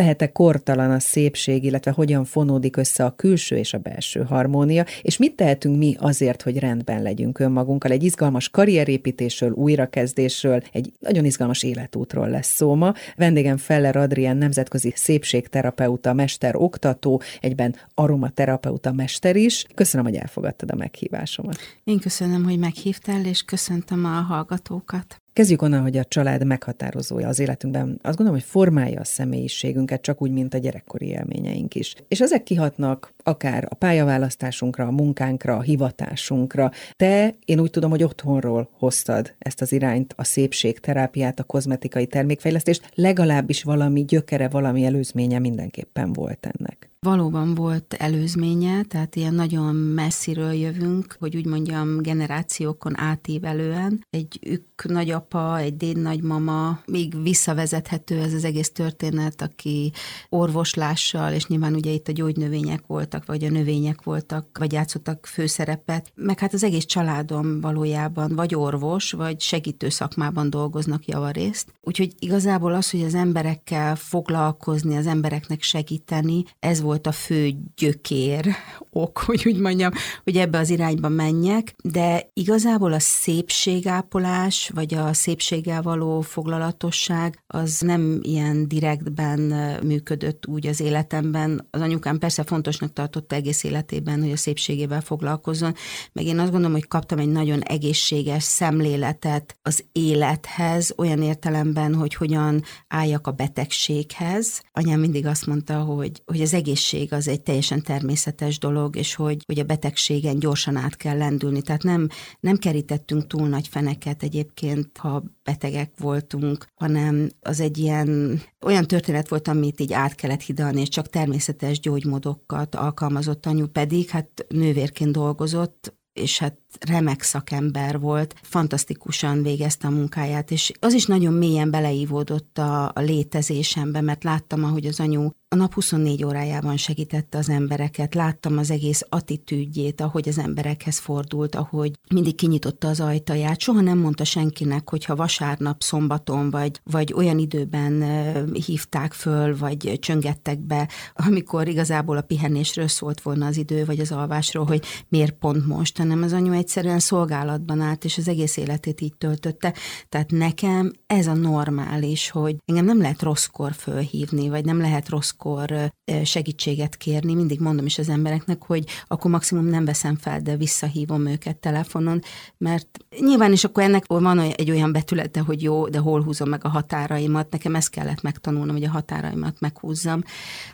lehet-e kortalan a szépség, illetve hogyan fonódik össze a külső és a belső harmónia, és mit tehetünk mi azért, hogy rendben legyünk önmagunkkal. Egy izgalmas karrierépítésről, újrakezdésről, egy nagyon izgalmas életútról lesz szó ma. Vendégem Feller Adrián nemzetközi szépségterapeuta, mester, oktató, egyben aromaterapeuta mester is. Köszönöm, hogy elfogadtad a meghívásomat. Én köszönöm, hogy meghívtál, és köszöntöm a hallgatókat. Kezdjük onnan, hogy a család meghatározója az életünkben. Azt gondolom, hogy formálja a személyiségünket, csak úgy, mint a gyerekkori élményeink is. És ezek kihatnak akár a pályaválasztásunkra, a munkánkra, a hivatásunkra. Te, én úgy tudom, hogy otthonról hoztad ezt az irányt, a szépségterápiát, a kozmetikai termékfejlesztést, legalábbis valami gyökere, valami előzménye mindenképpen volt ennek. Valóban volt előzménye, tehát ilyen nagyon messziről jövünk, hogy úgy mondjam, generációkon átívelően. Egy ük nagyapa, egy déd nagymama, még visszavezethető ez az egész történet, aki orvoslással, és nyilván ugye itt a gyógynövények voltak, vagy a növények voltak, vagy játszottak főszerepet, meg hát az egész családom valójában vagy orvos, vagy segítő szakmában dolgoznak javarészt. Úgyhogy igazából az, hogy az emberekkel foglalkozni, az embereknek segíteni, ez volt volt a fő gyökér ok, hogy úgy mondjam, hogy ebbe az irányba menjek, de igazából a szépségápolás, vagy a szépséggel való foglalatosság az nem ilyen direktben működött úgy az életemben. Az anyukám persze fontosnak tartotta egész életében, hogy a szépségével foglalkozzon, meg én azt gondolom, hogy kaptam egy nagyon egészséges szemléletet az élethez, olyan értelemben, hogy hogyan álljak a betegséghez. Anyám mindig azt mondta, hogy, hogy az egész egészség az egy teljesen természetes dolog, és hogy, hogy a betegségen gyorsan át kell lendülni. Tehát nem, nem kerítettünk túl nagy feneket egyébként, ha betegek voltunk, hanem az egy ilyen olyan történet volt, amit így át kellett hidalni, és csak természetes gyógymódokat alkalmazott anyu, pedig hát nővérként dolgozott, és hát remek szakember volt, fantasztikusan végezte a munkáját, és az is nagyon mélyen beleívódott a, a létezésembe, mert láttam, ahogy az anyu a nap 24 órájában segítette az embereket, láttam az egész attitűdjét, ahogy az emberekhez fordult, ahogy mindig kinyitotta az ajtaját, soha nem mondta senkinek, hogyha vasárnap, szombaton, vagy, vagy olyan időben hívták föl, vagy csöngettek be, amikor igazából a pihenésről szólt volna az idő, vagy az alvásról, hogy miért pont most, hanem az anyu egyszerűen szolgálatban állt, és az egész életét így töltötte. Tehát nekem ez a normális, hogy engem nem lehet rosszkor fölhívni, vagy nem lehet rosszkor segítséget kérni. Mindig mondom is az embereknek, hogy akkor maximum nem veszem fel, de visszahívom őket telefonon, mert nyilván is akkor ennek van egy olyan betülete, hogy jó, de hol húzom meg a határaimat. Nekem ezt kellett megtanulnom, hogy a határaimat meghúzzam.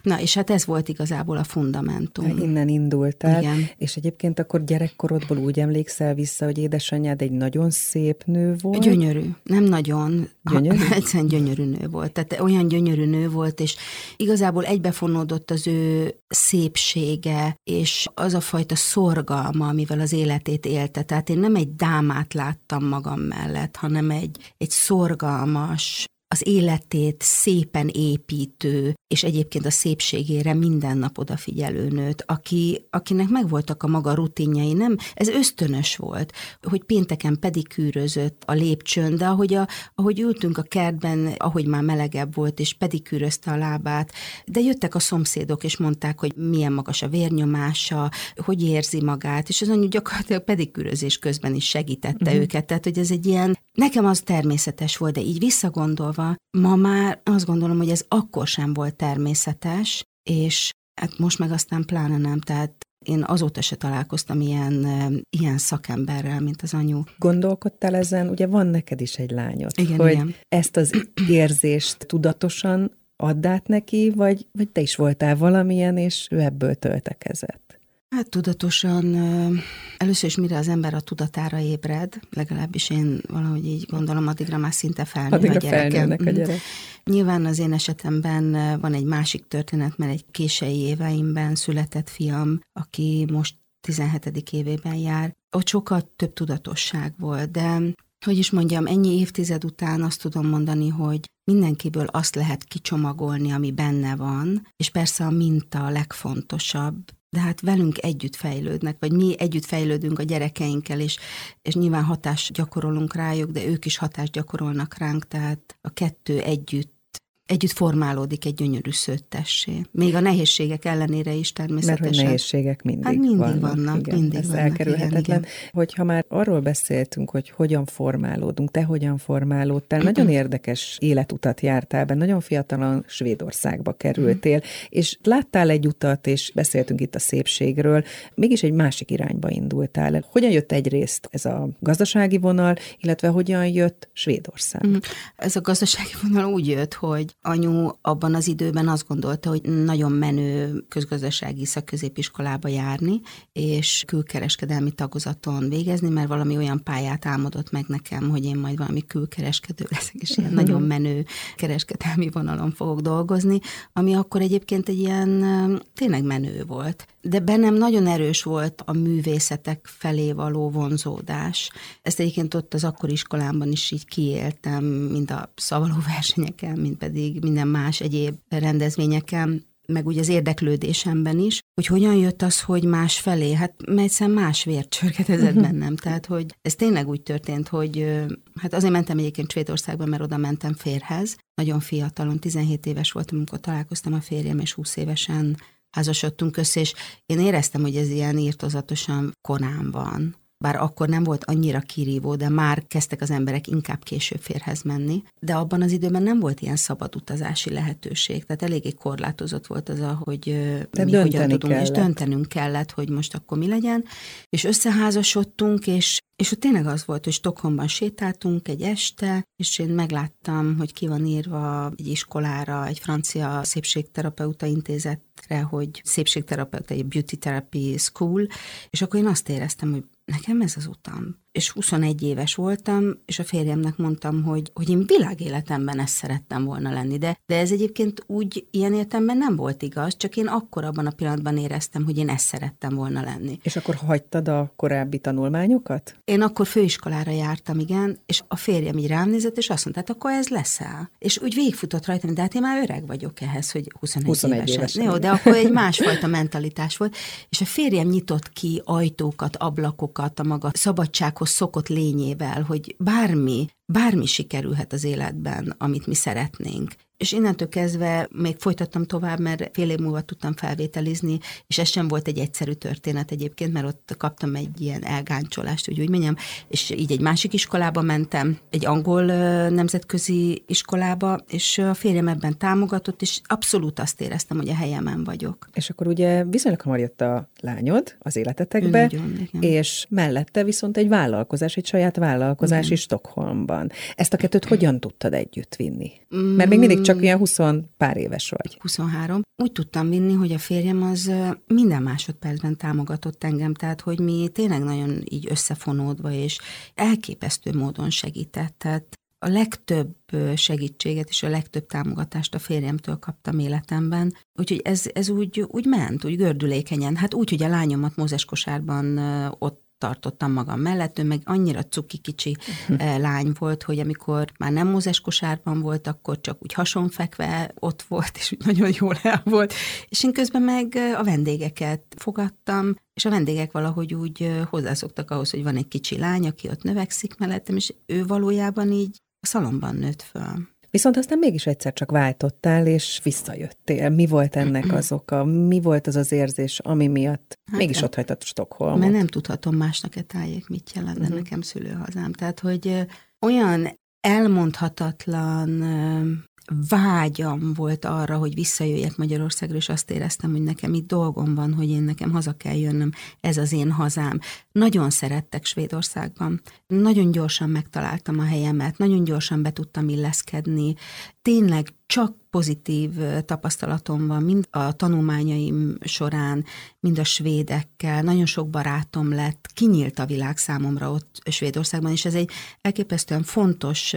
Na, és hát ez volt igazából a fundamentum. Innen indultál, Igen. és egyébként akkor gyerekkorodból úgy emlékszem, emlékszel vissza, hogy édesanyád egy nagyon szép nő volt? Gyönyörű, nem nagyon. Gyönyörű? Ha, egyszerűen gyönyörű nő volt. Tehát olyan gyönyörű nő volt, és igazából egybefonódott az ő szépsége, és az a fajta szorgalma, amivel az életét élte. Tehát én nem egy dámát láttam magam mellett, hanem egy, egy szorgalmas, az életét szépen építő, és egyébként a szépségére minden nap odafigyelő nőt, aki, akinek megvoltak a maga rutinjai, nem, ez ösztönös volt, hogy pénteken pedikűrözött a lépcsőn, de ahogy, a, ahogy ültünk a kertben, ahogy már melegebb volt, és pedikűrözte a lábát, de jöttek a szomszédok, és mondták, hogy milyen magas a vérnyomása, hogy érzi magát, és az anyu gyakorlatilag pedikűrözés közben is segítette uh-huh. őket, tehát hogy ez egy ilyen, nekem az természetes volt, de így visszagondolva, Ma már azt gondolom, hogy ez akkor sem volt természetes, és hát most meg aztán pláne nem, tehát én azóta se találkoztam ilyen, ilyen szakemberrel, mint az anyu. Gondolkodtál ezen, ugye van neked is egy lányod, igen, hogy igen. ezt az érzést tudatosan add át neki, vagy, vagy te is voltál valamilyen, és ő ebből töltekezett? Hát tudatosan, először is mire az ember a tudatára ébred, legalábbis én valahogy így gondolom, addigra már szinte felnő addigra a gyerekem. a gyerek. Nyilván az én esetemben van egy másik történet, mert egy késői éveimben született fiam, aki most 17. évében jár. Ott sokkal több tudatosság volt, de hogy is mondjam, ennyi évtized után azt tudom mondani, hogy mindenkiből azt lehet kicsomagolni, ami benne van, és persze a minta a legfontosabb, de hát velünk együtt fejlődnek, vagy mi együtt fejlődünk a gyerekeinkkel, és, és nyilván hatást gyakorolunk rájuk, de ők is hatást gyakorolnak ránk, tehát a kettő együtt együtt formálódik egy gyönyörű szőttessé. Még a nehézségek ellenére is természetesen. Mert hogy nehézségek mindig, hát mindig vannak. vannak igen, mindig ez vannak, elkerülhetetlen. Igen, igen. Hogyha már arról beszéltünk, hogy hogyan formálódunk, te hogyan formálódtál, nagyon érdekes életutat jártál be, nagyon fiatalan Svédországba kerültél, és láttál egy utat, és beszéltünk itt a szépségről, mégis egy másik irányba indultál. Hogyan jött egyrészt ez a gazdasági vonal, illetve hogyan jött Svédország? Mm. Ez a gazdasági vonal úgy jött, hogy anyu abban az időben azt gondolta, hogy nagyon menő közgazdasági szakközépiskolába járni, és külkereskedelmi tagozaton végezni, mert valami olyan pályát álmodott meg nekem, hogy én majd valami külkereskedő leszek, és ilyen nagyon menő kereskedelmi vonalon fogok dolgozni, ami akkor egyébként egy ilyen tényleg menő volt. De bennem nagyon erős volt a művészetek felé való vonzódás. Ezt egyébként ott az akkori iskolámban is így kiéltem, mind a szavaló versenyeken, mind pedig minden más egyéb rendezvényeken meg úgy az érdeklődésemben is, hogy hogyan jött az, hogy más felé, hát egyszerűen más vért csörgetezett mhm. bennem. Tehát, hogy ez tényleg úgy történt, hogy hát azért mentem egyébként Svédországba, mert oda mentem férhez. Nagyon fiatalon, 17 éves voltam, amikor találkoztam a férjem, és 20 évesen házasodtunk össze, és én éreztem, hogy ez ilyen írtozatosan korán van bár akkor nem volt annyira kirívó, de már kezdtek az emberek inkább később férhez menni, de abban az időben nem volt ilyen szabad utazási lehetőség, tehát eléggé korlátozott volt az, hogy de mi hogyan tudunk, kellett. és döntenünk kellett, hogy most akkor mi legyen, és összeházasodtunk, és és ott tényleg az volt, hogy Stockholmban sétáltunk egy este, és én megláttam, hogy ki van írva egy iskolára, egy francia szépségterapeuta intézetre, hogy szépségterapeuta, egy beauty therapy school, és akkor én azt éreztem, hogy nekem ez az utam és 21 éves voltam, és a férjemnek mondtam, hogy, hogy én világéletemben ezt szerettem volna lenni, de, de ez egyébként úgy ilyen értemben nem volt igaz, csak én akkor abban a pillanatban éreztem, hogy én ezt szerettem volna lenni. És akkor hagytad a korábbi tanulmányokat? Én akkor főiskolára jártam, igen, és a férjem így rám nézett, és azt mondta, hát akkor ez leszel. És úgy végigfutott rajtam, de hát én már öreg vagyok ehhez, hogy 21, 21 évesen. évesen. Jó, de akkor egy másfajta mentalitás volt, és a férjem nyitott ki ajtókat, ablakokat a maga szabadsághoz szokott lényével, hogy bármi, bármi sikerülhet az életben, amit mi szeretnénk és innentől kezdve még folytattam tovább, mert fél év múlva tudtam felvételizni, és ez sem volt egy egyszerű történet egyébként, mert ott kaptam egy ilyen elgáncsolást, hogy úgy mondjam, és így egy másik iskolába mentem, egy angol nemzetközi iskolába, és a férjem ebben támogatott, és abszolút azt éreztem, hogy a helyemen vagyok. És akkor ugye viszonylag hamar jött a lányod az életetekbe, Nagyon, és mellette viszont egy vállalkozás, egy saját vállalkozás igen. is Stockholmban. Ezt a kettőt hogyan tudtad együtt vinni? Mert még mindig csak ilyen 20 pár éves vagy. 23. Úgy tudtam vinni, hogy a férjem az minden másodpercben támogatott engem, tehát hogy mi tényleg nagyon így összefonódva és elképesztő módon segített. Tehát a legtöbb segítséget és a legtöbb támogatást a férjemtől kaptam életemben, úgyhogy ez, ez úgy, úgy ment, úgy gördülékenyen. Hát úgy, hogy a lányomat Mózes kosárban ott tartottam magam mellett, ő meg annyira cuki kicsi uh-huh. lány volt, hogy amikor már nem mózes kosárban volt, akkor csak úgy hasonfekve ott volt, és úgy nagyon jól el volt. És én közben meg eh, a vendégeket fogadtam, és a vendégek valahogy úgy eh, hozzászoktak ahhoz, hogy van egy kicsi lány, aki ott növekszik mellettem, és ő valójában így a szalomban nőtt föl. Viszont aztán mégis egyszer csak váltottál, és visszajöttél. Mi volt ennek az oka? Mi volt az az érzés, ami miatt hát mégis ott hagytad Stockholmot? Mert nem tudhatom másnak-e tájék, mit jelent uh-huh. nekem szülőhazám. Tehát, hogy olyan elmondhatatlan vágyam volt arra, hogy visszajöjjek Magyarországra, és azt éreztem, hogy nekem itt dolgom van, hogy én nekem haza kell jönnöm, ez az én hazám. Nagyon szerettek Svédországban. Nagyon gyorsan megtaláltam a helyemet, nagyon gyorsan be tudtam illeszkedni. Tényleg csak pozitív tapasztalatom van, mind a tanulmányaim során, mind a svédekkel. Nagyon sok barátom lett, kinyílt a világ számomra ott Svédországban, és ez egy elképesztően fontos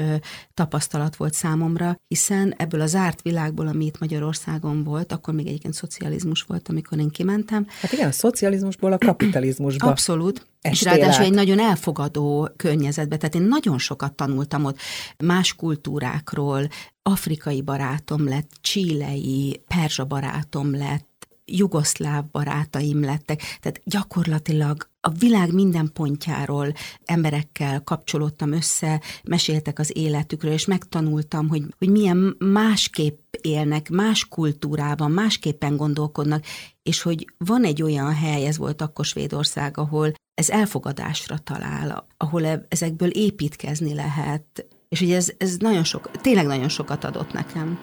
tapasztalat volt számomra, hiszen ebből az zárt világból, ami itt Magyarországon volt, akkor még egyébként szocializmus volt, amikor én kimentem. Hát igen, a szocializmusból a kapitalizmusba. Abszolút. És ráadásul egy nagyon elfogadó környezetbe, tehát én nagyon sokat tanultam ott. Más kultúrákról, afrikai barátom lett, csílei, perzsa barátom lett, jugoszláv barátaim lettek, tehát gyakorlatilag a világ minden pontjáról emberekkel kapcsolódtam össze, meséltek az életükről, és megtanultam, hogy, hogy milyen másképp élnek, más kultúrában, másképpen gondolkodnak, és hogy van egy olyan hely, ez volt akkor Svédország, ahol ez elfogadásra talál, ahol e, ezekből építkezni lehet, és hogy ez, ez nagyon sok, tényleg nagyon sokat adott nekem.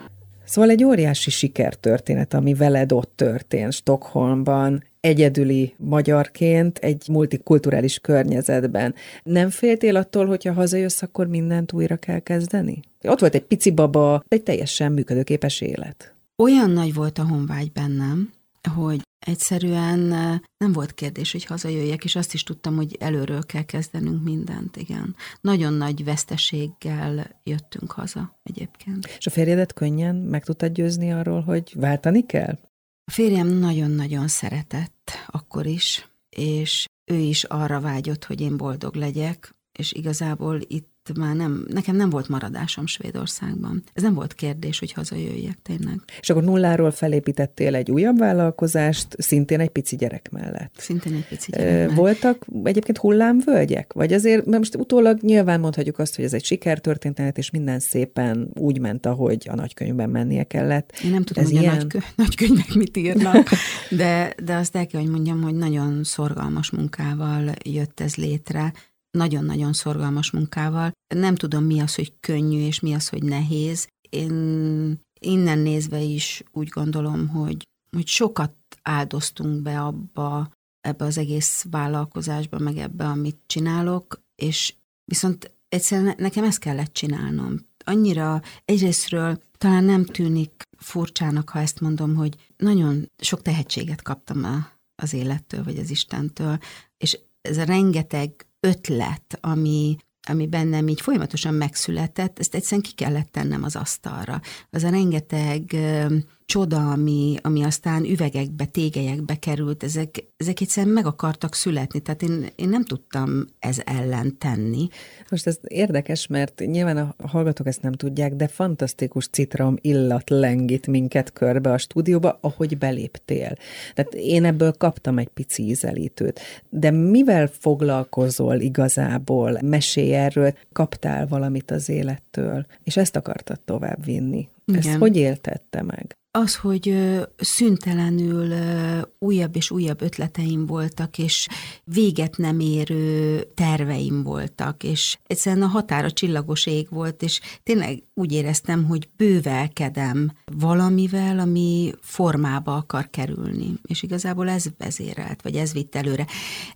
Szóval egy óriási sikertörténet, ami veled ott történt Stockholmban, egyedüli magyarként egy multikulturális környezetben. Nem féltél attól, hogyha hazajössz, akkor mindent újra kell kezdeni? Ott volt egy pici baba, egy teljesen működőképes élet. Olyan nagy volt a honvágy bennem, hogy egyszerűen nem volt kérdés, hogy hazajöjjek, és azt is tudtam, hogy előről kell kezdenünk mindent, igen. Nagyon nagy veszteséggel jöttünk haza egyébként. És a férjedet könnyen meg tudtad győzni arról, hogy váltani kell? A férjem nagyon-nagyon szeretett akkor is, és ő is arra vágyott, hogy én boldog legyek, és igazából itt már nem, nekem nem volt maradásom Svédországban. Ez nem volt kérdés, hogy hazajöjjek tényleg. És akkor nulláról felépítettél egy újabb vállalkozást, szintén egy pici gyerek mellett. Szintén egy pici gyerek mellett. Voltak egyébként hullámvölgyek? Vagy azért, mert most utólag nyilván mondhatjuk azt, hogy ez egy sikertörténet, és minden szépen úgy ment, ahogy a nagykönyvben mennie kellett. Én nem tudom, ez hogy ilyen... a nagykö- nagykönyvek mit írnak, de, de azt el kell, hogy mondjam, hogy nagyon szorgalmas munkával jött ez létre nagyon-nagyon szorgalmas munkával. Nem tudom, mi az, hogy könnyű, és mi az, hogy nehéz. Én innen nézve is úgy gondolom, hogy, hogy sokat áldoztunk be abba, ebbe az egész vállalkozásba, meg ebbe, amit csinálok, és viszont egyszerűen nekem ezt kellett csinálnom. Annyira egyrésztről talán nem tűnik furcsának, ha ezt mondom, hogy nagyon sok tehetséget kaptam a, az élettől, vagy az Istentől, és ez a rengeteg ötlet, ami, ami bennem így folyamatosan megszületett, ezt egyszerűen ki kellett tennem az asztalra. Az a rengeteg csoda, ami, ami aztán üvegekbe, tégelyekbe került, ezek, ezek egyszerűen meg akartak születni, tehát én, én nem tudtam ez ellen tenni. Most ez érdekes, mert nyilván a hallgatók ezt nem tudják, de fantasztikus citrom illat lengít minket körbe a stúdióba, ahogy beléptél. Tehát én ebből kaptam egy pici ízelítőt. De mivel foglalkozol igazából? Mesélj erről, kaptál valamit az élettől, és ezt akartad tovább vinni. Igen. Ezt hogy éltette meg? Az, hogy szüntelenül újabb és újabb ötleteim voltak, és véget nem érő terveim voltak, és egyszerűen a határa csillagos ég volt, és tényleg úgy éreztem, hogy bővelkedem valamivel, ami formába akar kerülni. És igazából ez vezérelt, vagy ez vitt előre.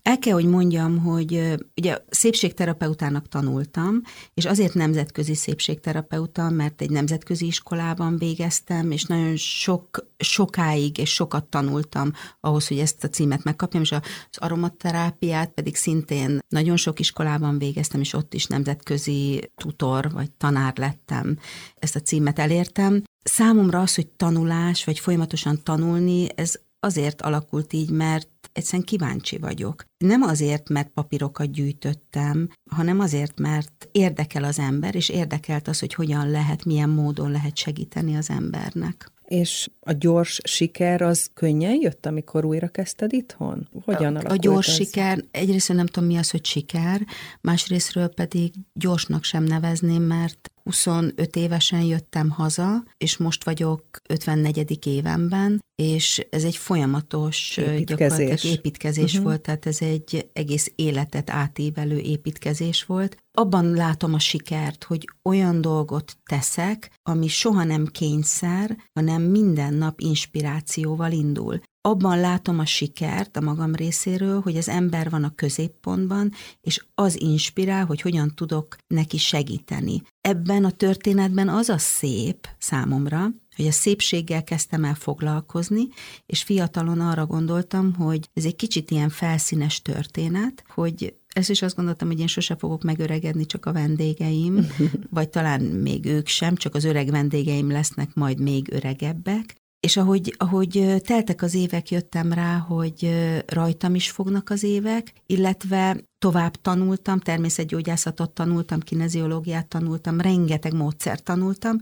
El kell, hogy mondjam, hogy ugye szépségterapeutának tanultam, és azért nemzetközi szépségterapeuta, mert egy nemzetközi iskolában végeztem, és nagyon sok, sokáig és sokat tanultam ahhoz, hogy ezt a címet megkapjam, és az aromaterápiát pedig szintén nagyon sok iskolában végeztem, és ott is nemzetközi tutor vagy tanár lettem. Ezt a címet elértem. Számomra az, hogy tanulás, vagy folyamatosan tanulni, ez azért alakult így, mert egyszerűen kíváncsi vagyok. Nem azért, mert papírokat gyűjtöttem, hanem azért, mert érdekel az ember, és érdekelt az, hogy hogyan lehet, milyen módon lehet segíteni az embernek. És a gyors siker az könnyen jött, amikor újra kezdted itthon? Hogyan a, a gyors ez? siker, egyrészt nem tudom mi az, hogy siker, másrésztről pedig gyorsnak sem nevezném, mert 25 évesen jöttem haza, és most vagyok 54. évemben, és ez egy folyamatos építkezés, építkezés uh-huh. volt, tehát ez egy egész életet átívelő építkezés volt. Abban látom a sikert, hogy olyan dolgot teszek, ami soha nem kényszer, hanem minden nap inspirációval indul abban látom a sikert a magam részéről, hogy az ember van a középpontban, és az inspirál, hogy hogyan tudok neki segíteni. Ebben a történetben az a szép számomra, hogy a szépséggel kezdtem el foglalkozni, és fiatalon arra gondoltam, hogy ez egy kicsit ilyen felszínes történet, hogy ezt is azt gondoltam, hogy én sose fogok megöregedni, csak a vendégeim, vagy talán még ők sem, csak az öreg vendégeim lesznek majd még öregebbek, és ahogy, ahogy teltek az évek, jöttem rá, hogy rajtam is fognak az évek, illetve tovább tanultam, természetgyógyászatot tanultam, kineziológiát tanultam, rengeteg módszert tanultam,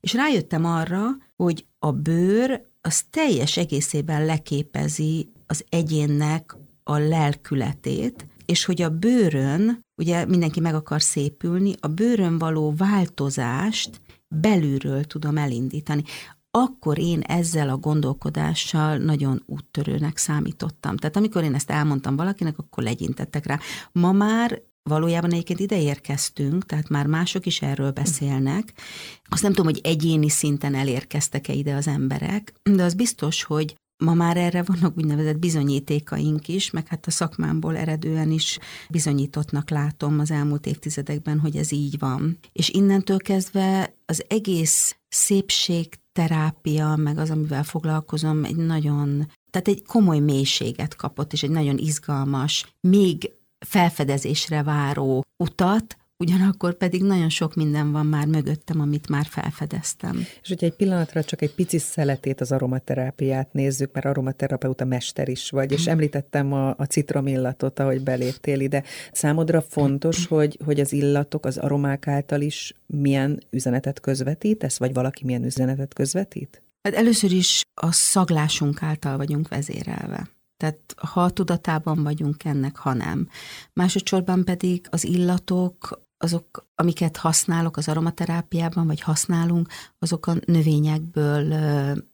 és rájöttem arra, hogy a bőr az teljes egészében leképezi az egyénnek a lelkületét, és hogy a bőrön, ugye mindenki meg akar szépülni, a bőrön való változást belülről tudom elindítani akkor én ezzel a gondolkodással nagyon úttörőnek számítottam. Tehát amikor én ezt elmondtam valakinek, akkor legyintettek rá. Ma már valójában egyébként ide érkeztünk, tehát már mások is erről beszélnek. Azt nem tudom, hogy egyéni szinten elérkeztek-e ide az emberek, de az biztos, hogy Ma már erre vannak úgynevezett bizonyítékaink is, meg hát a szakmámból eredően is bizonyítottnak látom az elmúlt évtizedekben, hogy ez így van. És innentől kezdve az egész szépség terápia, meg az, amivel foglalkozom, egy nagyon, tehát egy komoly mélységet kapott, és egy nagyon izgalmas, még felfedezésre váró utat, ugyanakkor pedig nagyon sok minden van már mögöttem, amit már felfedeztem. És hogyha egy pillanatra csak egy pici szeletét az aromaterápiát nézzük, mert aromaterapeuta mester is vagy, és említettem a, a citromillatot, ahogy beléptél ide. Számodra fontos, hogy, hogy az illatok az aromák által is milyen üzenetet közvetítesz, vagy valaki milyen üzenetet közvetít? Hát először is a szaglásunk által vagyunk vezérelve. Tehát ha tudatában vagyunk ennek, ha nem. Másodszorban pedig az illatok azok, amiket használok az aromaterápiában, vagy használunk, azok a növényekből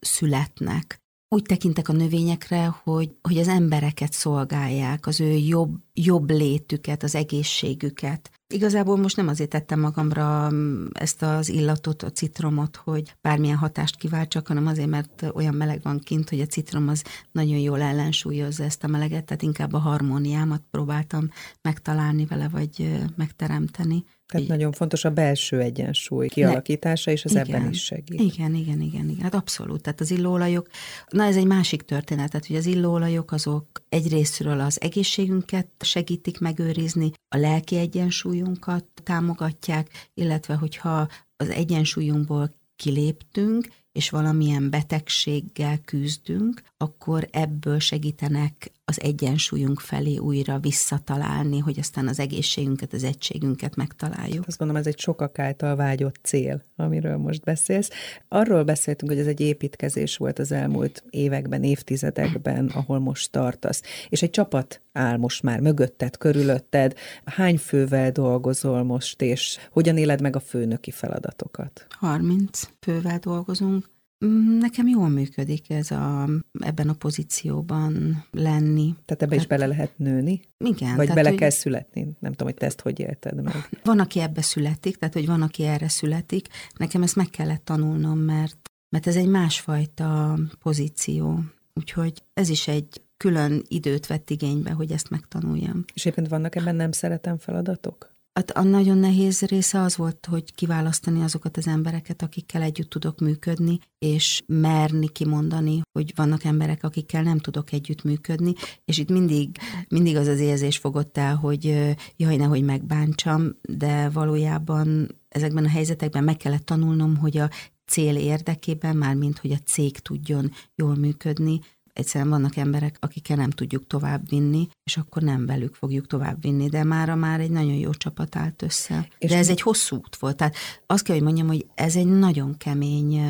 születnek. Úgy tekintek a növényekre, hogy, hogy az embereket szolgálják, az ő jobb, jobb létüket, az egészségüket. Igazából most nem azért tettem magamra mm, ezt az illatot, a citromot, hogy bármilyen hatást kiváltsak, hanem azért, mert olyan meleg van kint, hogy a citrom az nagyon jól ellensúlyozza ezt a meleget, tehát inkább a harmóniámat próbáltam megtalálni vele, vagy megteremteni. Tehát nagyon fontos a belső egyensúly kialakítása, és az igen, ebben is segít. Igen, igen, igen, igen, hát abszolút. Tehát az illóolajok, na ez egy másik történet, tehát hogy az illóolajok azok egyrésztről az egészségünket segítik megőrizni, a lelki egyensúlyunkat támogatják, illetve hogyha az egyensúlyunkból kiléptünk, és valamilyen betegséggel küzdünk, akkor ebből segítenek az egyensúlyunk felé újra visszatalálni, hogy aztán az egészségünket, az egységünket megtaláljuk. Azt gondolom, ez egy sokak által vágyott cél, amiről most beszélsz. Arról beszéltünk, hogy ez egy építkezés volt az elmúlt években, évtizedekben, ahol most tartasz. És egy csapat áll most már mögötted, körülötted. Hány fővel dolgozol most, és hogyan éled meg a főnöki feladatokat? 30 fővel dolgozunk. Mm, nekem jól működik ez a, ebben a pozícióban lenni. Tehát ebbe tehát, is bele lehet nőni? Igen. Vagy tehát, bele hogy, kell születni? Nem tudom, hogy te ezt hogy élted meg. Van, aki ebbe születik, tehát hogy van, aki erre születik. Nekem ezt meg kellett tanulnom, mert, mert ez egy másfajta pozíció. Úgyhogy ez is egy külön időt vett igénybe, hogy ezt megtanuljam. És éppen vannak ebben nem szeretem feladatok? Hát a nagyon nehéz része az volt, hogy kiválasztani azokat az embereket, akikkel együtt tudok működni, és merni kimondani, hogy vannak emberek, akikkel nem tudok együtt működni, és itt mindig, mindig az az érzés fogott el, hogy jaj, nehogy megbántsam, de valójában ezekben a helyzetekben meg kellett tanulnom, hogy a cél érdekében, mármint hogy a cég tudjon jól működni, egyszerűen vannak emberek, akikkel nem tudjuk tovább vinni, és akkor nem velük fogjuk tovább vinni, de mára már egy nagyon jó csapat állt össze. És de ez mi? egy hosszú út volt, tehát azt kell, hogy mondjam, hogy ez egy nagyon kemény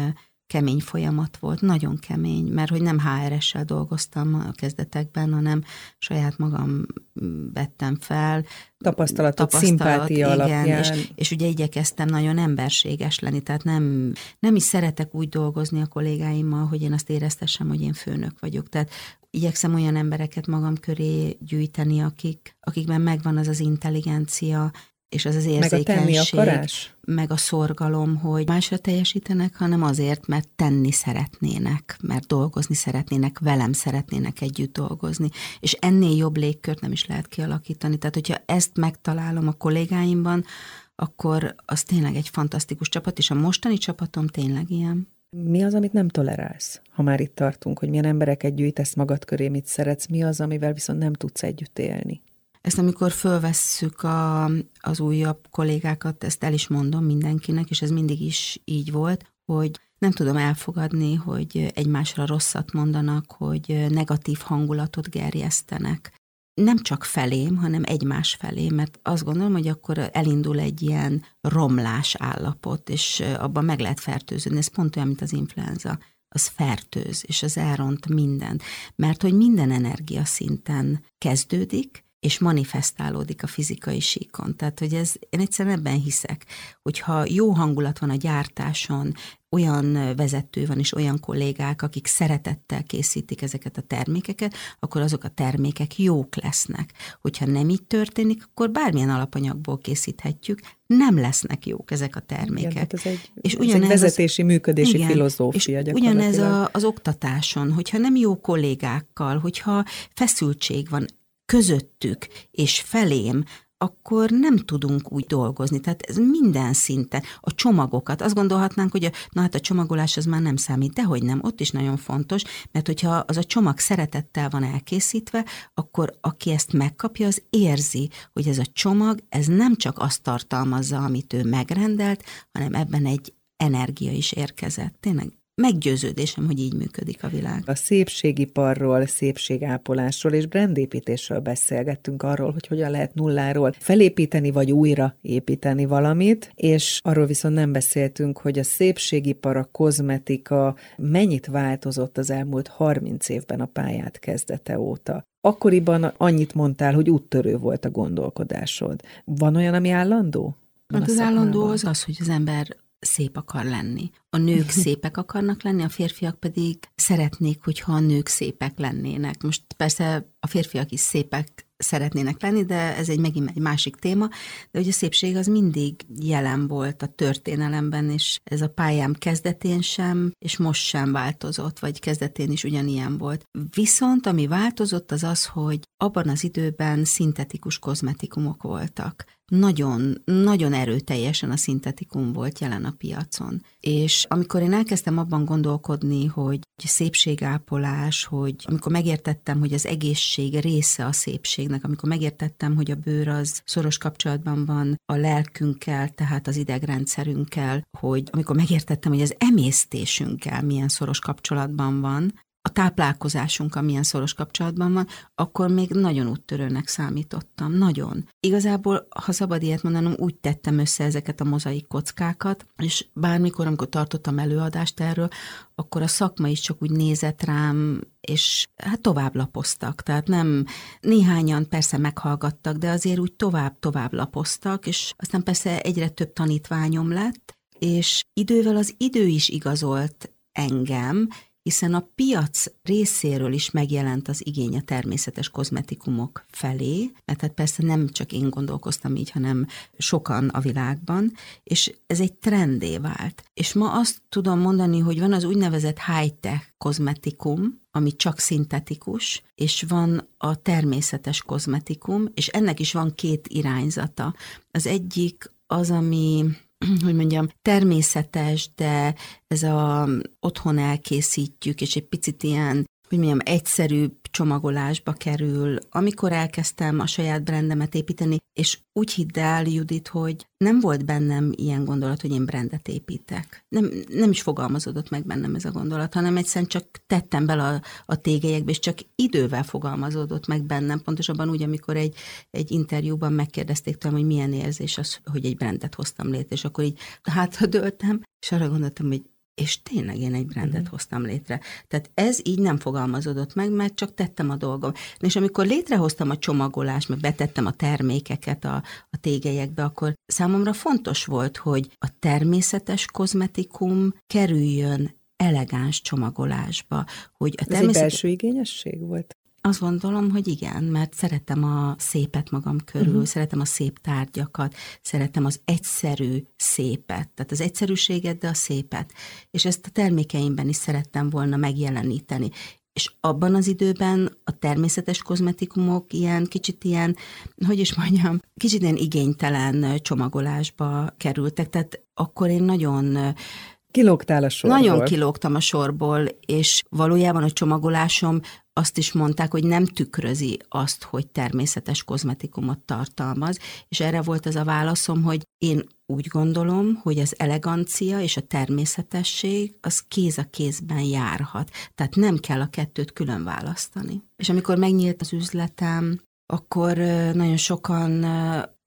kemény folyamat volt, nagyon kemény, mert hogy nem HRS-sel dolgoztam a kezdetekben, hanem saját magam vettem fel. Tapasztalatot, tapasztalat, szimpátia igen, alapján. És, és ugye igyekeztem nagyon emberséges lenni, tehát nem, nem is szeretek úgy dolgozni a kollégáimmal, hogy én azt éreztessem, hogy én főnök vagyok. Tehát igyekszem olyan embereket magam köré gyűjteni, akik, akikben megvan az az intelligencia, és az az érzékenység, meg a, meg a szorgalom, hogy másra teljesítenek, hanem azért, mert tenni szeretnének, mert dolgozni szeretnének, velem szeretnének együtt dolgozni. És ennél jobb légkört nem is lehet kialakítani. Tehát, hogyha ezt megtalálom a kollégáimban, akkor az tényleg egy fantasztikus csapat, és a mostani csapatom tényleg ilyen. Mi az, amit nem tolerálsz, ha már itt tartunk, hogy milyen embereket gyűjtesz magad köré, mit szeretsz, mi az, amivel viszont nem tudsz együtt élni? Ezt amikor fölvesszük a, az újabb kollégákat, ezt el is mondom mindenkinek, és ez mindig is így volt, hogy nem tudom elfogadni, hogy egymásra rosszat mondanak, hogy negatív hangulatot gerjesztenek. nem csak felém, hanem egymás felé, mert azt gondolom, hogy akkor elindul egy ilyen romlás állapot, és abban meg lehet fertőződni. Ez pont olyan, mint az influenza. Az fertőz, és az elront mindent. Mert hogy minden energia szinten kezdődik, és manifestálódik a fizikai síkon. Tehát, hogy ez, én egyszerűen ebben hiszek, hogyha jó hangulat van a gyártáson, olyan vezető van és olyan kollégák, akik szeretettel készítik ezeket a termékeket, akkor azok a termékek jók lesznek. Hogyha nem így történik, akkor bármilyen alapanyagból készíthetjük, nem lesznek jók ezek a termékek. Igen, ez egy, és ugyanez ez egy vezetési, az, működési igen, filozófia és ugyanez a, az oktatáson, hogyha nem jó kollégákkal, hogyha feszültség van, közöttük és felém, akkor nem tudunk úgy dolgozni. Tehát ez minden szinten. A csomagokat, azt gondolhatnánk, hogy a, na hát a csomagolás az már nem számít, de hogy nem, ott is nagyon fontos, mert hogyha az a csomag szeretettel van elkészítve, akkor aki ezt megkapja, az érzi, hogy ez a csomag, ez nem csak azt tartalmazza, amit ő megrendelt, hanem ebben egy energia is érkezett. Tényleg meggyőződésem, hogy így működik a világ. A szépségiparról, szépségápolásról és brandépítésről beszélgettünk arról, hogy hogyan lehet nulláról felépíteni vagy újra építeni valamit, és arról viszont nem beszéltünk, hogy a szépségipar, a kozmetika mennyit változott az elmúlt 30 évben a pályát kezdete óta. Akkoriban annyit mondtál, hogy úttörő volt a gondolkodásod. Van olyan, ami állandó? Hát az állandó az az, hogy az ember szép akar lenni. A nők szépek akarnak lenni, a férfiak pedig szeretnék, hogyha a nők szépek lennének. Most persze a férfiak is szépek szeretnének lenni, de ez egy megint egy másik téma, de hogy a szépség az mindig jelen volt a történelemben, és ez a pályám kezdetén sem, és most sem változott, vagy kezdetén is ugyanilyen volt. Viszont ami változott az az, hogy abban az időben szintetikus kozmetikumok voltak nagyon, nagyon erőteljesen a szintetikum volt jelen a piacon. És amikor én elkezdtem abban gondolkodni, hogy szépségápolás, hogy amikor megértettem, hogy az egészség része a szépségnek, amikor megértettem, hogy a bőr az szoros kapcsolatban van a lelkünkkel, tehát az idegrendszerünkkel, hogy amikor megértettem, hogy az emésztésünkkel milyen szoros kapcsolatban van, a táplálkozásunk, amilyen szoros kapcsolatban van, akkor még nagyon úttörőnek számítottam. Nagyon. Igazából, ha szabad ilyet mondanom, úgy tettem össze ezeket a mozaik kockákat, és bármikor, amikor tartottam előadást erről, akkor a szakma is csak úgy nézett rám, és hát tovább lapoztak. Tehát nem, néhányan persze meghallgattak, de azért úgy tovább-tovább lapoztak, és aztán persze egyre több tanítványom lett, és idővel az idő is igazolt engem, hiszen a piac részéről is megjelent az igény a természetes kozmetikumok felé, mert hát persze nem csak én gondolkoztam így, hanem sokan a világban, és ez egy trendé vált. És ma azt tudom mondani, hogy van az úgynevezett high-tech kozmetikum, ami csak szintetikus, és van a természetes kozmetikum, és ennek is van két irányzata. Az egyik az, ami hogy mondjam, természetes, de ez a otthon elkészítjük, és egy picit ilyen hogy mondjam, egyszerű csomagolásba kerül. Amikor elkezdtem a saját brandemet építeni, és úgy hidd el, Judit, hogy nem volt bennem ilyen gondolat, hogy én brandet építek. Nem, nem is fogalmazódott meg bennem ez a gondolat, hanem egyszerűen csak tettem bele a, a tégelyekbe, és csak idővel fogalmazódott meg bennem. Pontosabban úgy, amikor egy, egy interjúban megkérdezték tőlem, hogy milyen érzés az, hogy egy brandet hoztam létre, és akkor így hátra döltem, és arra gondoltam, hogy és tényleg én egy brandet uh-huh. hoztam létre. Tehát ez így nem fogalmazódott meg, mert csak tettem a dolgom. És amikor létrehoztam a csomagolást, meg betettem a termékeket a, a tégelyekbe, akkor számomra fontos volt, hogy a természetes kozmetikum kerüljön elegáns csomagolásba. Hogy a természet... Ez egy belső igényesség volt? Azt gondolom, hogy igen, mert szeretem a szépet magam körül, uh-huh. szeretem a szép tárgyakat, szeretem az egyszerű szépet, tehát az egyszerűséget, de a szépet. És ezt a termékeimben is szerettem volna megjeleníteni. És abban az időben a természetes kozmetikumok ilyen kicsit ilyen, hogy is mondjam, kicsit ilyen igénytelen csomagolásba kerültek, tehát akkor én nagyon Kilógtál a sorból. Nagyon kilógtam a sorból, és valójában a csomagolásom azt is mondták, hogy nem tükrözi azt, hogy természetes kozmetikumot tartalmaz, és erre volt az a válaszom, hogy én úgy gondolom, hogy az elegancia és a természetesség az kéz a kézben járhat, tehát nem kell a kettőt külön választani. És amikor megnyílt az üzletem, akkor nagyon sokan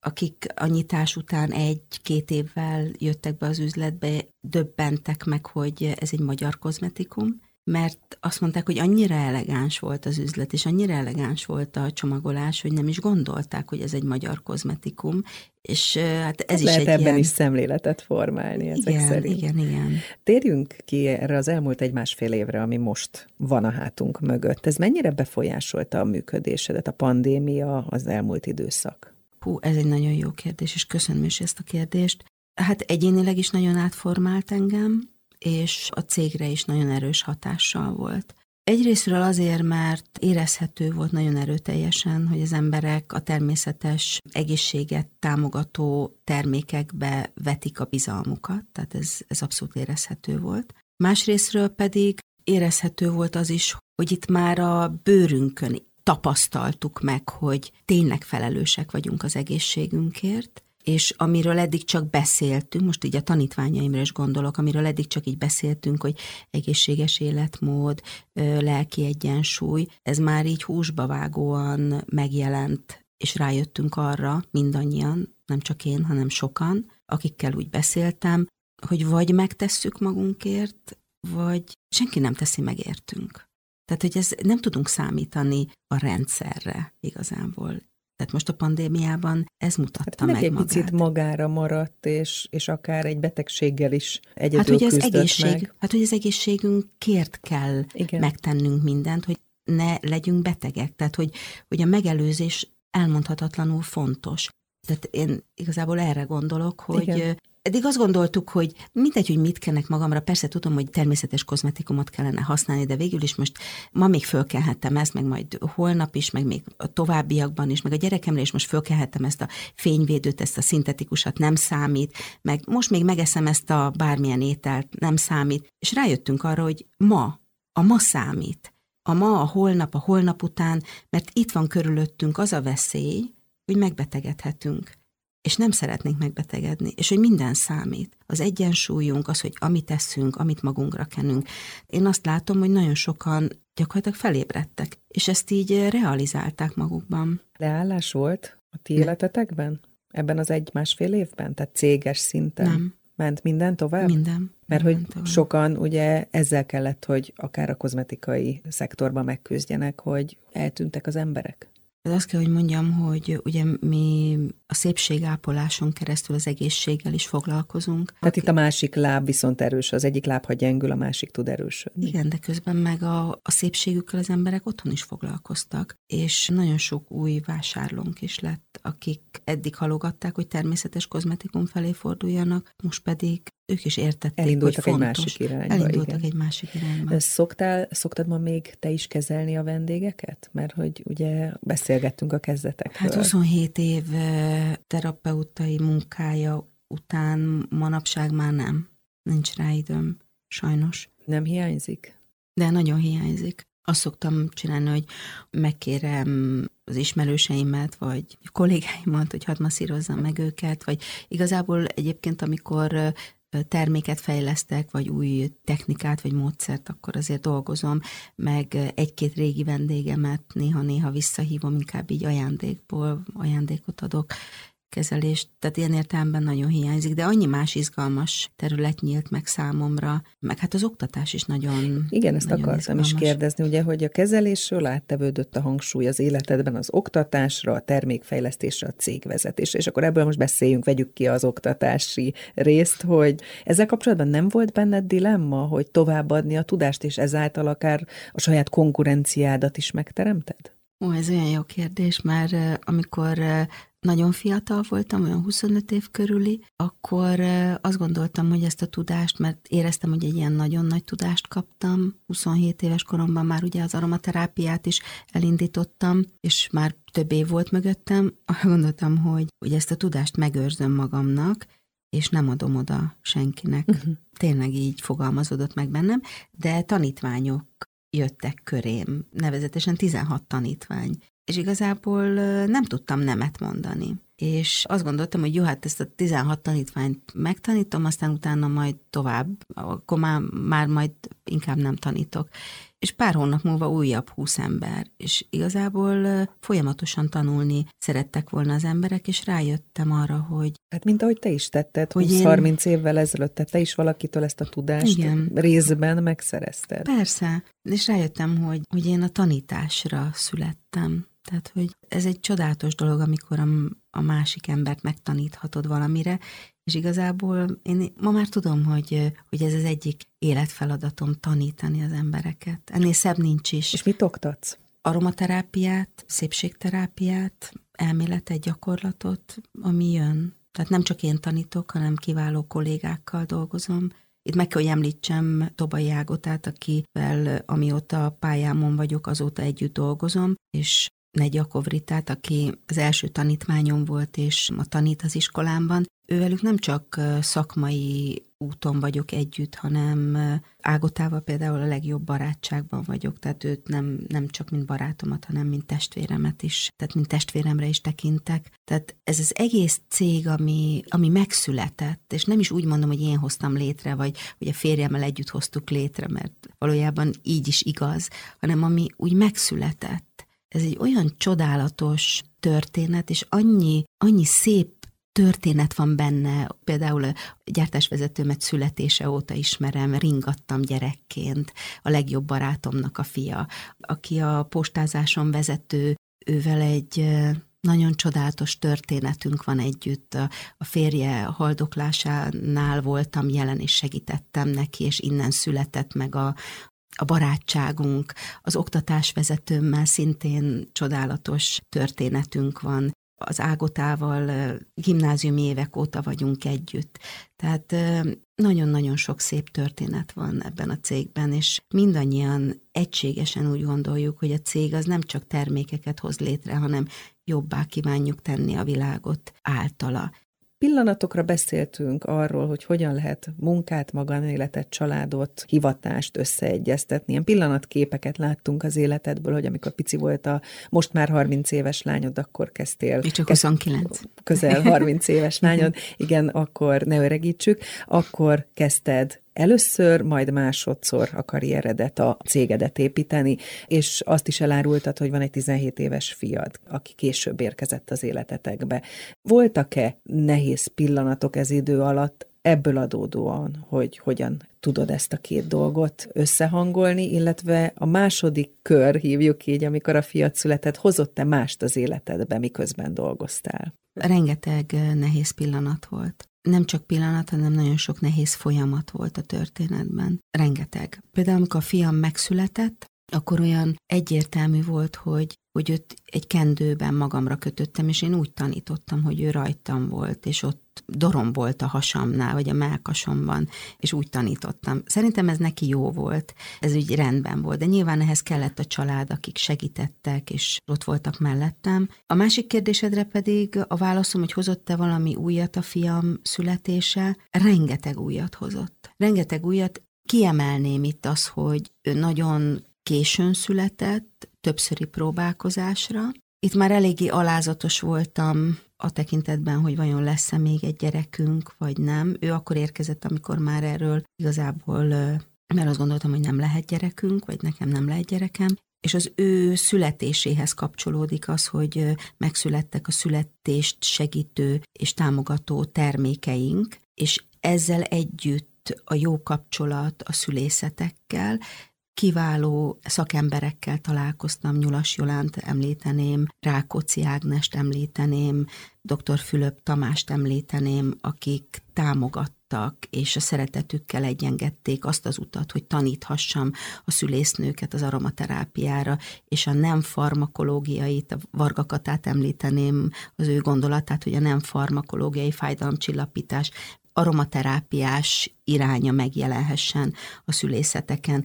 akik a nyitás után egy-két évvel jöttek be az üzletbe, döbbentek meg, hogy ez egy magyar kozmetikum, mert azt mondták, hogy annyira elegáns volt az üzlet, és annyira elegáns volt a csomagolás, hogy nem is gondolták, hogy ez egy magyar kozmetikum, és hát ez Lehet is egy ebben ilyen... is szemléletet formálni ezek igen, szerint. Igen, igen. Térjünk ki erre az elmúlt egy-másfél évre, ami most van a hátunk mögött. Ez mennyire befolyásolta a működésedet, a pandémia, az elmúlt időszak? Hú, ez egy nagyon jó kérdés, és köszönöm is ezt a kérdést. Hát egyénileg is nagyon átformált engem, és a cégre is nagyon erős hatással volt. Egyrésztről azért, mert érezhető volt nagyon erőteljesen, hogy az emberek a természetes egészséget támogató termékekbe vetik a bizalmukat, tehát ez, ez abszolút érezhető volt. Másrésztről pedig érezhető volt az is, hogy itt már a bőrünkön tapasztaltuk meg, hogy tényleg felelősek vagyunk az egészségünkért, és amiről eddig csak beszéltünk, most így a tanítványaimra is gondolok, amiről eddig csak így beszéltünk, hogy egészséges életmód, lelki egyensúly, ez már így húsba vágóan megjelent, és rájöttünk arra mindannyian, nem csak én, hanem sokan, akikkel úgy beszéltem, hogy vagy megtesszük magunkért, vagy senki nem teszi meg értünk. Tehát, hogy ez nem tudunk számítani a rendszerre igazából. Tehát most a pandémiában ez mutatta hát meg egy magát. picit magára maradt, és, és akár egy betegséggel is egyedül hát, hogy az egészség, meg. Hát, hogy az egészségünkért kell Igen. megtennünk mindent, hogy ne legyünk betegek. Tehát, hogy, hogy a megelőzés elmondhatatlanul fontos. Tehát én igazából erre gondolok, hogy Igen. Eddig azt gondoltuk, hogy mindegy, hogy mit kennek magamra, persze tudom, hogy természetes kozmetikumot kellene használni, de végül is most ma még fölkelhettem ezt, meg majd holnap is, meg még a továbbiakban is, meg a gyerekemre is most fölkelhettem ezt a fényvédőt, ezt a szintetikusat, nem számít, meg most még megeszem ezt a bármilyen ételt, nem számít. És rájöttünk arra, hogy ma, a ma számít. A ma, a holnap, a holnap után, mert itt van körülöttünk az a veszély, hogy megbetegedhetünk és nem szeretnénk megbetegedni, és hogy minden számít. Az egyensúlyunk, az, hogy amit teszünk, amit magunkra kenünk. Én azt látom, hogy nagyon sokan gyakorlatilag felébredtek, és ezt így realizálták magukban. Leállás volt a ti életetekben? Ebben az egy-másfél évben? Tehát céges szinten? Nem. Ment minden tovább? Minden. Mert minden hogy tovább. sokan ugye ezzel kellett, hogy akár a kozmetikai szektorban megküzdjenek, hogy eltűntek az emberek. Ez azt kell, hogy mondjam, hogy ugye mi a szépségápoláson keresztül az egészséggel is foglalkozunk. Tehát itt a másik láb viszont erős, az egyik láb, ha gyengül, a másik tud erősödni. Igen, de közben meg a, a szépségükkel az emberek otthon is foglalkoztak, és nagyon sok új vásárlónk is lett, akik eddig halogatták, hogy természetes kozmetikum felé forduljanak, most pedig ők is értették, Elindultak hogy egy másik irányba. Elindultak igen. egy másik irányba. Szoktál, szoktad ma még te is kezelni a vendégeket? Mert hogy ugye beszélgettünk a kezdetekről. Hát 27 év terapeutai munkája után manapság már nem. Nincs rá időm, sajnos. Nem hiányzik? De nagyon hiányzik. Azt szoktam csinálni, hogy megkérem az ismerőseimet, vagy kollégáimat, hogy hadd masszírozzam meg őket, vagy igazából egyébként, amikor terméket fejlesztek, vagy új technikát, vagy módszert, akkor azért dolgozom, meg egy-két régi vendégemet néha-néha visszahívom, inkább így ajándékból ajándékot adok, kezelést, tehát ilyen értelemben nagyon hiányzik, de annyi más izgalmas terület nyílt meg számomra, meg hát az oktatás is nagyon Igen, ezt nagyon akartam izgalmas. is kérdezni, ugye, hogy a kezelésről áttevődött a hangsúly az életedben az oktatásra, a termékfejlesztésre, a cégvezetésre, és akkor ebből most beszéljünk, vegyük ki az oktatási részt, hogy ezzel kapcsolatban nem volt benned dilemma, hogy továbbadni a tudást, és ezáltal akár a saját konkurenciádat is megteremted? Ó, ez olyan jó kérdés, mert amikor nagyon fiatal voltam, olyan 25 év körüli, akkor azt gondoltam, hogy ezt a tudást, mert éreztem, hogy egy ilyen nagyon nagy tudást kaptam, 27 éves koromban már ugye az aromaterápiát is elindítottam, és már több év volt mögöttem, gondoltam, hogy, hogy ezt a tudást megőrzöm magamnak, és nem adom oda senkinek. Uh-huh. Tényleg így fogalmazódott meg bennem, de tanítványok jöttek körém, nevezetesen 16 tanítvány, és igazából nem tudtam nemet mondani. És azt gondoltam, hogy jó, hát ezt a 16 tanítványt megtanítom, aztán utána majd tovább, akkor már, már majd inkább nem tanítok. és pár hónap múlva újabb húsz ember, és igazából folyamatosan tanulni szerettek volna az emberek, és rájöttem arra, hogy... Hát mint ahogy te is tetted, hogy 20-30 én... évvel ezelőtt, te is valakitől ezt a tudást Igen. részben megszerezted. Persze, és rájöttem, hogy, hogy én a tanításra születtem. Tehát, hogy ez egy csodálatos dolog, amikor a, a másik embert megtaníthatod valamire, és igazából én ma már tudom, hogy, hogy ez az egyik életfeladatom tanítani az embereket. Ennél szebb nincs is. És mit oktatsz? Aromaterápiát, szépségterápiát, elméletet, gyakorlatot, ami jön. Tehát nem csak én tanítok, hanem kiváló kollégákkal dolgozom. Itt meg kell, hogy említsem Tobai Ágotát, akivel amióta pályámon vagyok, azóta együtt dolgozom, és Negy Jakovritát, aki az első tanítmányom volt, és ma tanít az iskolámban. Ővelük nem csak szakmai úton vagyok együtt, hanem Ágotával például a legjobb barátságban vagyok, tehát őt nem, nem csak mint barátomat, hanem mint testvéremet is, tehát mint testvéremre is tekintek. Tehát ez az egész cég, ami, ami megszületett, és nem is úgy mondom, hogy én hoztam létre, vagy hogy a férjemmel együtt hoztuk létre, mert valójában így is igaz, hanem ami úgy megszületett, ez egy olyan csodálatos történet, és annyi, annyi szép történet van benne, például a gyártásvezetőmet születése óta ismerem, ringattam gyerekként, a legjobb barátomnak a fia, aki a postázáson vezető, ővel egy nagyon csodálatos történetünk van együtt. A férje haldoklásánál voltam jelen, és segítettem neki, és innen született meg a, a barátságunk, az oktatásvezetőmmel szintén csodálatos történetünk van. Az Ágotával gimnáziumi évek óta vagyunk együtt. Tehát nagyon-nagyon sok szép történet van ebben a cégben, és mindannyian egységesen úgy gondoljuk, hogy a cég az nem csak termékeket hoz létre, hanem jobbá kívánjuk tenni a világot általa pillanatokra beszéltünk arról, hogy hogyan lehet munkát, magánéletet, családot, hivatást összeegyeztetni. Ilyen pillanatképeket láttunk az életedből, hogy amikor pici volt a most már 30 éves lányod, akkor kezdtél. Mi csak 29. Közel 30 éves lányod, igen, akkor ne öregítsük. Akkor kezdted először, majd másodszor a karrieredet, a cégedet építeni, és azt is elárultad, hogy van egy 17 éves fiad, aki később érkezett az életetekbe. Voltak-e nehéz pillanatok ez idő alatt, ebből adódóan, hogy hogyan tudod ezt a két dolgot összehangolni, illetve a második kör, hívjuk így, amikor a fiat született, hozott-e mást az életedbe, miközben dolgoztál? Rengeteg nehéz pillanat volt nem csak pillanat, hanem nagyon sok nehéz folyamat volt a történetben. Rengeteg. Például, amikor a fiam megszületett, akkor olyan egyértelmű volt, hogy hogy őt egy kendőben magamra kötöttem, és én úgy tanítottam, hogy ő rajtam volt, és ott dorom volt a hasamnál, vagy a melkasomban, és úgy tanítottam. Szerintem ez neki jó volt, ez úgy rendben volt, de nyilván ehhez kellett a család, akik segítettek, és ott voltak mellettem. A másik kérdésedre pedig a válaszom, hogy hozott-e valami újat a fiam születése, rengeteg újat hozott. Rengeteg újat, kiemelném itt az, hogy nagyon későn született, többszöri próbálkozásra. Itt már eléggé alázatos voltam a tekintetben, hogy vajon lesz-e még egy gyerekünk, vagy nem. Ő akkor érkezett, amikor már erről igazából, mert azt gondoltam, hogy nem lehet gyerekünk, vagy nekem nem lehet gyerekem, és az ő születéséhez kapcsolódik az, hogy megszülettek a születést segítő és támogató termékeink, és ezzel együtt a jó kapcsolat a szülészetekkel, kiváló szakemberekkel találkoztam, Nyulas Jolánt említeném, Rákóczi Ágnest említeném, dr. Fülöp Tamást említeném, akik támogattak, és a szeretetükkel egyengedték azt az utat, hogy taníthassam a szülésznőket az aromaterápiára, és a nem farmakológiait, a Vargakatát említeném, az ő gondolatát, hogy a nem farmakológiai fájdalomcsillapítás aromaterápiás iránya megjelenhessen a szülészeteken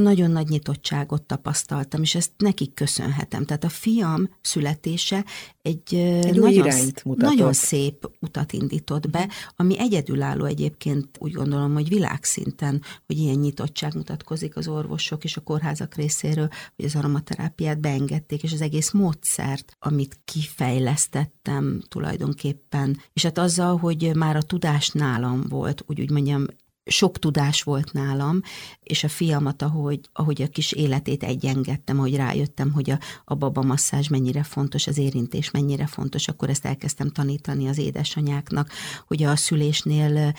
nagyon nagy nyitottságot tapasztaltam, és ezt nekik köszönhetem. Tehát a fiam születése egy, egy nagyon, nagyon szép utat indított be, ami egyedülálló egyébként úgy gondolom, hogy világszinten, hogy ilyen nyitottság mutatkozik az orvosok és a kórházak részéről, hogy az aromaterápiát beengedték, és az egész módszert, amit kifejlesztettem tulajdonképpen, és hát azzal, hogy már a tudás nálam volt, úgy úgy mondjam, sok tudás volt nálam, és a fiamat, ahogy, ahogy a kis életét egyengedtem, ahogy rájöttem, hogy a, a baba masszázs mennyire fontos, az érintés mennyire fontos, akkor ezt elkezdtem tanítani az édesanyáknak, hogy a szülésnél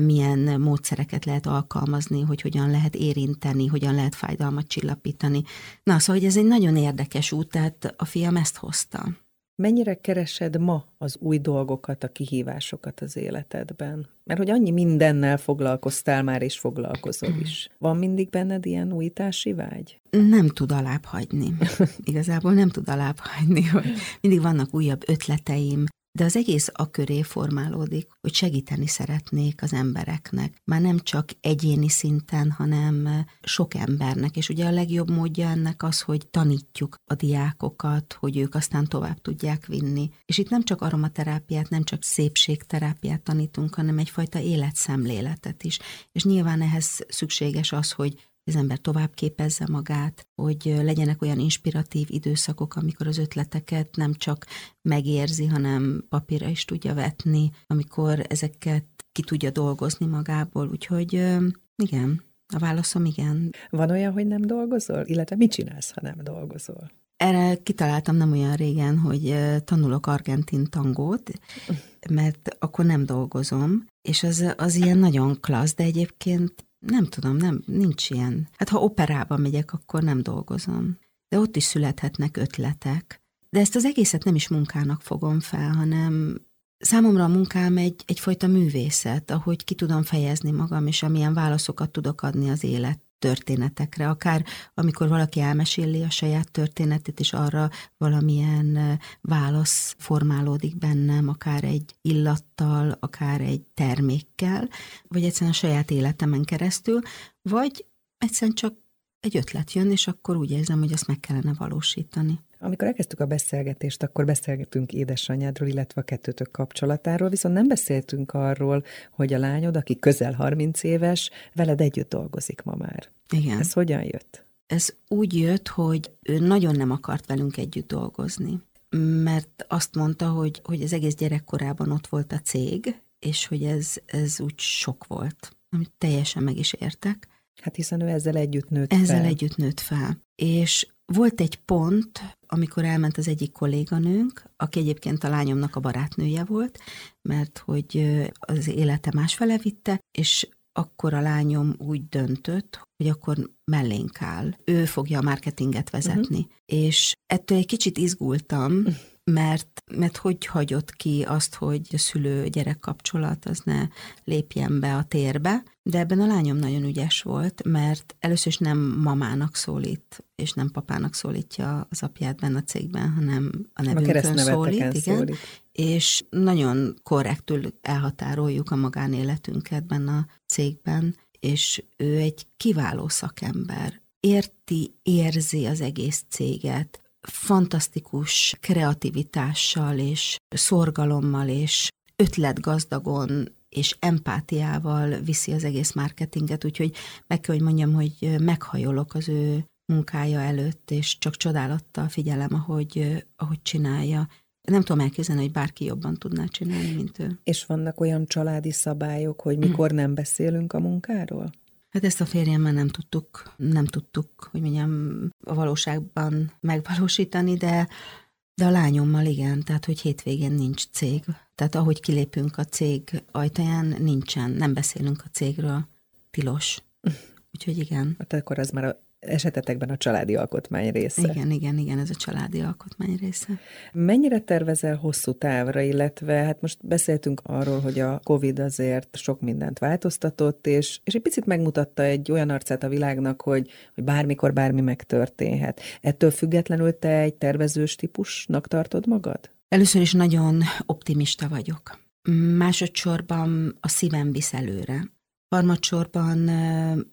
milyen módszereket lehet alkalmazni, hogy hogyan lehet érinteni, hogyan lehet fájdalmat csillapítani. Na, szóval hogy ez egy nagyon érdekes út, tehát a fiam ezt hozta. Mennyire keresed ma az új dolgokat, a kihívásokat az életedben? Mert hogy annyi mindennel foglalkoztál már, és foglalkozol is. Van mindig benned ilyen újítási vágy? Nem tud alább hagyni. Igazából nem tud alább hagyni, hogy mindig vannak újabb ötleteim, de az egész a köré formálódik, hogy segíteni szeretnék az embereknek. Már nem csak egyéni szinten, hanem sok embernek. És ugye a legjobb módja ennek az, hogy tanítjuk a diákokat, hogy ők aztán tovább tudják vinni. És itt nem csak aromaterápiát, nem csak szépségterápiát tanítunk, hanem egyfajta életszemléletet is. És nyilván ehhez szükséges az, hogy az ember tovább képezze magát, hogy legyenek olyan inspiratív időszakok, amikor az ötleteket nem csak megérzi, hanem papírra is tudja vetni, amikor ezeket ki tudja dolgozni magából. Úgyhogy igen, a válaszom igen. Van olyan, hogy nem dolgozol? Illetve mit csinálsz, ha nem dolgozol? Erre kitaláltam nem olyan régen, hogy tanulok argentin tangót, mert akkor nem dolgozom, és az, az ilyen nagyon klassz, de egyébként nem tudom, nem, nincs ilyen. Hát ha operába megyek, akkor nem dolgozom. De ott is születhetnek ötletek. De ezt az egészet nem is munkának fogom fel, hanem számomra a munkám egy, egyfajta művészet, ahogy ki tudom fejezni magam, és amilyen válaszokat tudok adni az élet történetekre, akár amikor valaki elmeséli a saját történetét, és arra valamilyen válasz formálódik bennem, akár egy illattal, akár egy termékkel, vagy egyszerűen a saját életemen keresztül, vagy egyszerűen csak egy ötlet jön, és akkor úgy érzem, hogy azt meg kellene valósítani. Amikor elkezdtük a beszélgetést, akkor beszélgetünk édesanyádról, illetve a kettőtök kapcsolatáról, viszont nem beszéltünk arról, hogy a lányod, aki közel 30 éves, veled együtt dolgozik ma már. Igen. Ez hogyan jött? Ez úgy jött, hogy ő nagyon nem akart velünk együtt dolgozni, mert azt mondta, hogy, hogy az egész gyerekkorában ott volt a cég, és hogy ez, ez úgy sok volt, amit teljesen meg is értek. Hát hiszen ő ezzel együtt nőtt ezzel fel. Ezzel együtt nőtt fel. És volt egy pont, amikor elment az egyik kolléganőnk, aki egyébként a lányomnak a barátnője volt, mert hogy az élete másfele vitte, és akkor a lányom úgy döntött, hogy akkor mellénk áll. Ő fogja a marketinget vezetni. Uh-huh. És ettől egy kicsit izgultam, mert, mert hogy hagyott ki azt, hogy a szülő-gyerek kapcsolat az ne lépjen be a térbe, de ebben a lányom nagyon ügyes volt, mert először is nem mamának szólít, és nem papának szólítja az apját benne a cégben, hanem a nevünkön a szólít, igen, szólít. és nagyon korrektül elhatároljuk a magánéletünket benne a cégben, és ő egy kiváló szakember. Érti, érzi az egész céget, fantasztikus kreativitással és szorgalommal és ötletgazdagon és empátiával viszi az egész marketinget, úgyhogy meg kell, hogy mondjam, hogy meghajolok az ő munkája előtt, és csak csodálattal figyelem, ahogy, ahogy csinálja. Nem tudom elképzelni, hogy bárki jobban tudná csinálni, mint ő. És vannak olyan családi szabályok, hogy mikor nem beszélünk a munkáról? Hát ezt a férjemmel nem tudtuk, nem tudtuk, hogy mondjam, a valóságban megvalósítani, de, de a lányommal igen, tehát hogy hétvégén nincs cég. Tehát ahogy kilépünk a cég ajtaján, nincsen, nem beszélünk a cégről, tilos. Úgyhogy igen. Hát akkor az már esetetekben a családi alkotmány része. Igen, igen, igen, ez a családi alkotmány része. Mennyire tervezel hosszú távra, illetve hát most beszéltünk arról, hogy a COVID azért sok mindent változtatott, és, és egy picit megmutatta egy olyan arcát a világnak, hogy, hogy bármikor bármi megtörténhet. Ettől függetlenül te egy tervezős típusnak tartod magad? Először is nagyon optimista vagyok. Másodszorban a szívem visz előre. Harmadsorban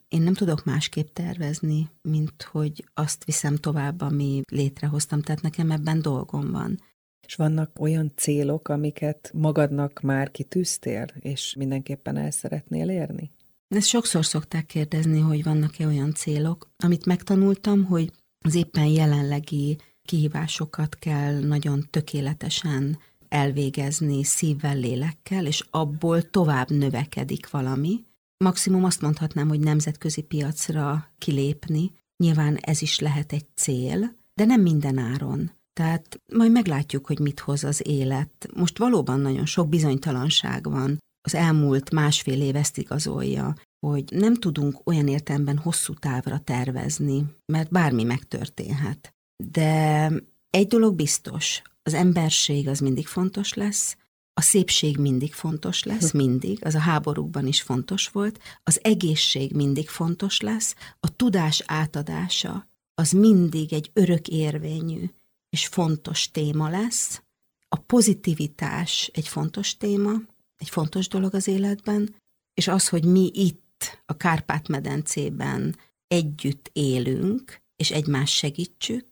én nem tudok másképp tervezni, mint hogy azt viszem tovább, ami létrehoztam, tehát nekem ebben dolgom van. És vannak olyan célok, amiket magadnak már kitűztél, és mindenképpen el szeretnél érni? Ezt sokszor szokták kérdezni, hogy vannak-e olyan célok, amit megtanultam, hogy az éppen jelenlegi kihívásokat kell nagyon tökéletesen elvégezni szívvel, lélekkel, és abból tovább növekedik valami, maximum azt mondhatnám, hogy nemzetközi piacra kilépni. Nyilván ez is lehet egy cél, de nem minden áron. Tehát majd meglátjuk, hogy mit hoz az élet. Most valóban nagyon sok bizonytalanság van. Az elmúlt másfél év ezt igazolja, hogy nem tudunk olyan értelemben hosszú távra tervezni, mert bármi megtörténhet. De egy dolog biztos, az emberség az mindig fontos lesz, a szépség mindig fontos lesz, mindig, az a háborúkban is fontos volt, az egészség mindig fontos lesz, a tudás átadása az mindig egy örök érvényű és fontos téma lesz, a pozitivitás egy fontos téma, egy fontos dolog az életben, és az, hogy mi itt a Kárpát-medencében együtt élünk, és egymást segítsük,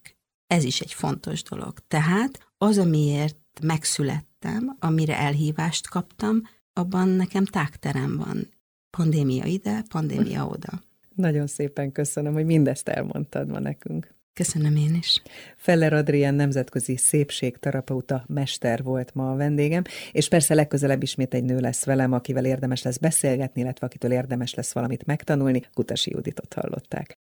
ez is egy fontos dolog. Tehát az, amiért megszülettem, amire elhívást kaptam, abban nekem tágterem van. Pandémia ide, pandémia oda. Nagyon szépen köszönöm, hogy mindezt elmondtad ma nekünk. Köszönöm én is. Feller Adrián nemzetközi szépségterapeuta mester volt ma a vendégem, és persze legközelebb ismét egy nő lesz velem, akivel érdemes lesz beszélgetni, illetve akitől érdemes lesz valamit megtanulni. Kutasi Juditot hallották.